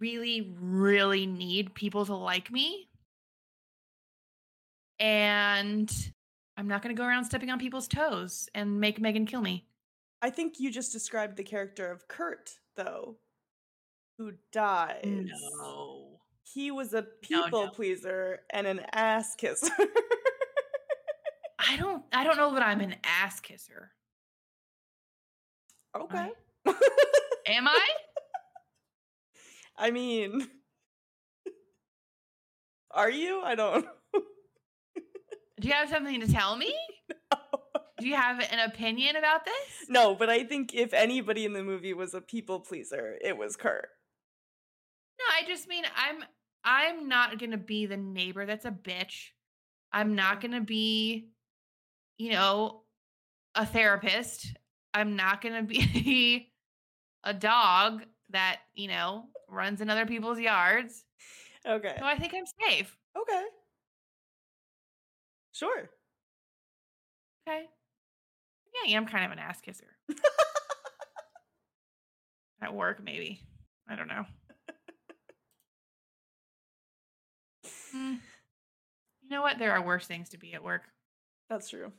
really really need people to like me, and I'm not going to go around stepping on people's toes and make Megan kill me. I think you just described the character of Kurt, though, who dies. No. He was a people no. pleaser and an ass kisser. [laughs] I don't I don't know that I'm an ass kisser. okay. [laughs] Am I? I mean, [laughs] are you? I don't Do you have something to tell me? [laughs] Do you have an opinion about this? No, but I think if anybody in the movie was a people pleaser, it was Kurt. No, I just mean I'm I'm not going to be the neighbor that's a bitch. I'm not going to be you know a therapist. I'm not going [laughs] to be a dog that, you know, runs in other people's yards. Okay. So I think I'm safe. Okay. Sure. Okay. Yeah, I am kind of an ass kisser. At work, maybe. I don't know. Mm. You know what? There are worse things to be at work. That's true.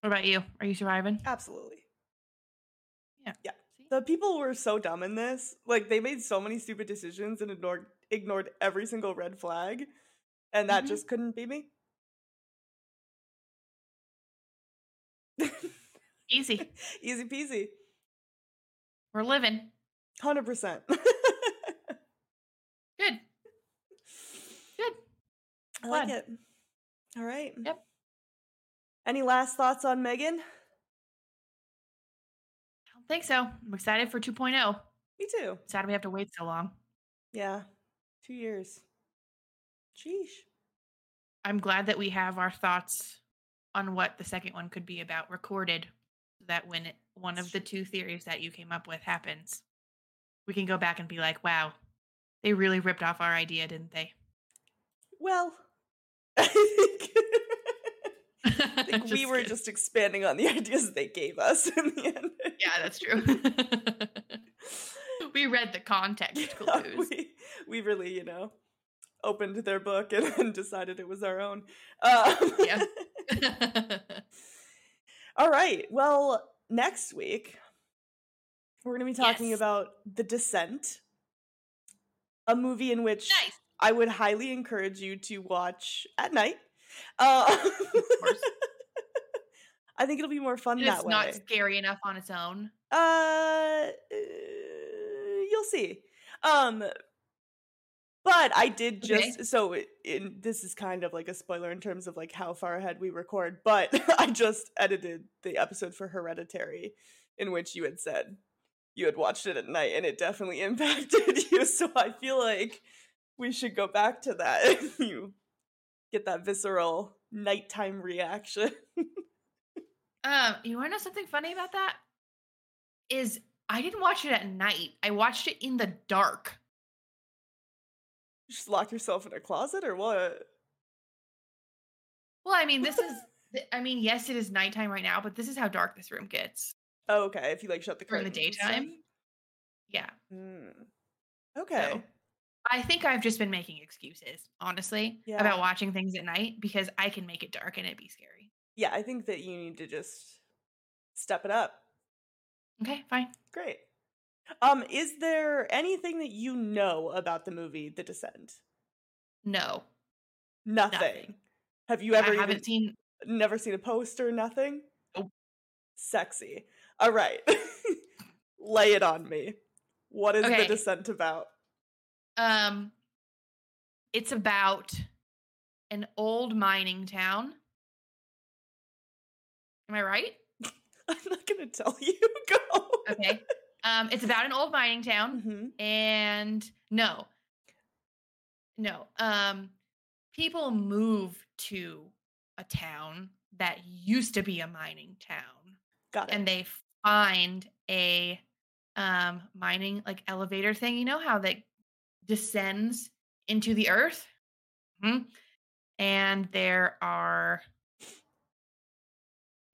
What about you? Are you surviving? Absolutely. Yeah. Yeah. The people were so dumb in this. Like they made so many stupid decisions and ignored ignored every single red flag. And that Mhm. just couldn't be me. Easy. [laughs] Easy peasy. We're living. 100%. Good. Good. I like it. All right. Yep. Any last thoughts on Megan? I think so. I'm excited for 2.0. Me too. Sad we have to wait so long. Yeah. Two years. Sheesh. I'm glad that we have our thoughts on what the second one could be about recorded so that when it, one of the two theories that you came up with happens, we can go back and be like, wow, they really ripped off our idea, didn't they? Well, [laughs] I think, [laughs] [laughs] I [laughs] think we were kidding. just expanding on the [laughs] ideas they gave us in the end. Yeah, that's true. we read the context clues. we, we really, you know, opened their book and then decided it was our own. Um, Yeah. All right. Well, next week we're going to be talking Yes. about The Descent, a movie in which nice. I would highly encourage you to watch at night. Uh. [laughs] I think it'll be more fun It's that way. not scary enough on its own. Uh, uh, you'll see. Um, but I did Okay. just so it, in this is kind of like a spoiler in terms of like how far ahead we record. But [laughs] I just edited the episode for Hereditary, in which you had said you had watched it at night, and it definitely [laughs] impacted you. So I feel like we should go back to that. If you get that visceral nighttime reaction. [laughs] Um, you want to know something funny about that? Is I didn't watch it at night. I watched it in the dark. just lock yourself in a closet or what? Well, I mean, this is. [laughs] I mean, yes, it is nighttime right now, but this is how dark this room gets Oh, okay. If you like shut the curtain in the curtains and stuff. daytime. Yeah. Mm. Okay. So, I think I've just been making excuses, honestly, Yeah. about watching things at night because I can make it dark and it'd be scary. Yeah, I think that you need to just step it up. Okay, fine. Great. Um, is there anything that you know about the movie The Descent? No, Nothing. Nothing. Have you ever I even haven't seen. never seen a poster? Nothing. Nope. Sexy. All right. [laughs] Lay it on me. What is The Descent about? Um, it's about an old mining town. Am I right? [laughs] I'm not gonna tell you. [laughs] Go. Okay. um, it's about an old mining town, hmm and no, no. Um, people move to a town that used to be a mining town, Got it. and they find a um mining like elevator thing. You know how that descends into the earth? Mhm. And there are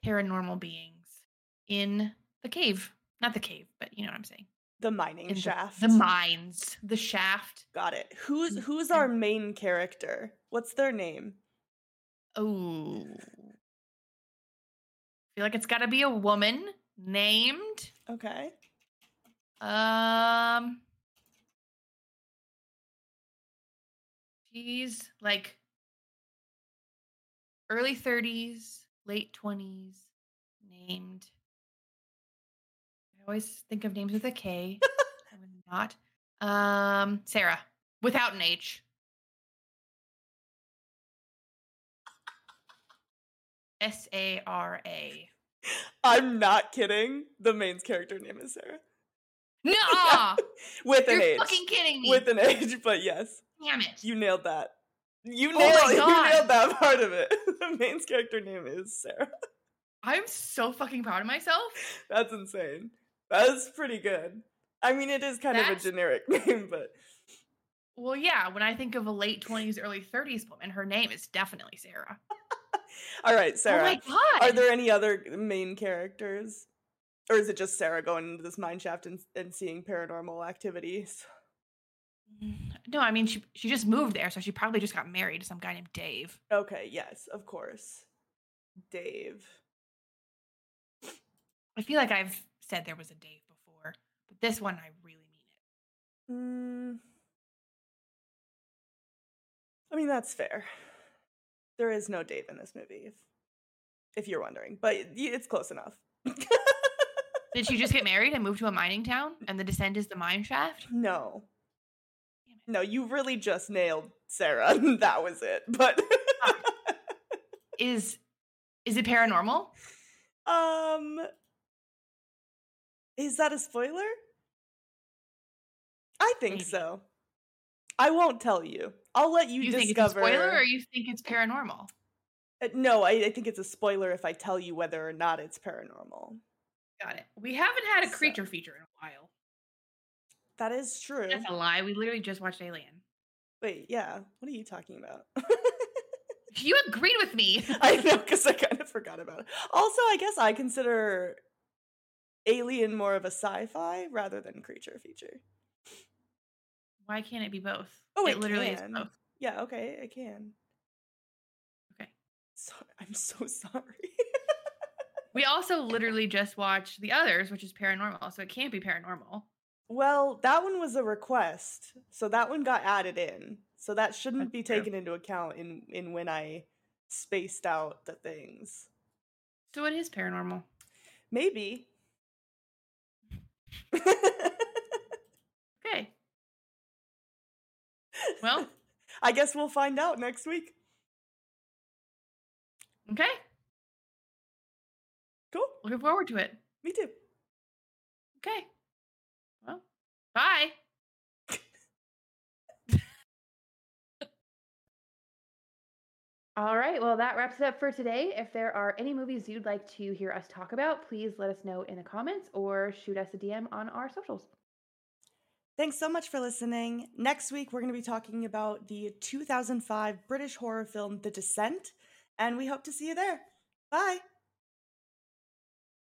paranormal beings in the cave. Not the cave, but you know what I'm saying. the mining In the- shaft. The, mines, the shaft. Got it. Who's Mm, who's our main character? What's their name? Oh. I feel like it's got to be a woman named Okay. um she's like early 30s, late 20s, named I always think of names with a K. [laughs] I would not. Um Sarah without an H. S A R A. I'm not kidding. The main character name is Sarah. No, [laughs] With an you're H. fucking kidding me. With an H, but yes. Damn it. You nailed that. You Oh nailed, my [laughs] you nailed that part of it. [laughs] the main character name is Sarah. I'm so fucking proud of myself. [laughs] That's insane. That's pretty good. I mean, it is kind of a generic name, but Well, yeah, when I think of a late 20s, early 30s woman, her name is definitely Sarah. All right, Sarah. Oh my god. Are there any other main characters? Or is it just Sarah going into this mine shaft and, and seeing paranormal activities? No, I mean she she just moved there, so she probably just got married to some guy named Dave. Okay, yes, of course. Dave. I feel like I've said there was a Dave before, but this one I really mean it. Mm. I mean, that's fair. There is no Dave in this movie, if, if you're wondering, but it's close enough. Did she just get [laughs] married and move to a mining town and the descent is the mine shaft? no. No, you really just nailed Sarah. [laughs] that was it. But [laughs] Is is it paranormal? um is that a spoiler? I think Maybe. so. I won't tell you. I'll let you, You, think it's a spoiler or you think it's paranormal? Uh, no, I, I think it's a spoiler if I tell you whether or not it's paranormal. Got it. We haven't had a So- creature feature in a while. That is true. That's a lie. We literally just watched Alien. Wait, yeah. What are you talking about? [laughs] You agreed with me. [laughs] I know because I kind of forgot about it. Also, I guess I consider Alien more of a sci-fi rather than creature feature. Why can't it be both? Oh, it it literally is both. Yeah, okay, I can. Okay. So, I'm so [laughs] sorry. We also literally just watched the others, which is paranormal, so it can't be paranormal. Well, that one was a request, so that one got added in. So that shouldn't be taken into account in in when I spaced out the things. So it is paranormal. Maybe. Okay. Well, [laughs] I guess we'll find out next week. okay. Cool. Looking forward to it. Me too. Okay. Well, bye. All right, well, that wraps it up for today. If there are any movies you'd like to hear us talk about, please let us know in the comments or shoot us a DM on our socials. Thanks so much for listening. Next week, we're going to be talking about the 2005 British horror film The Descent, and we hope to see you there. Bye.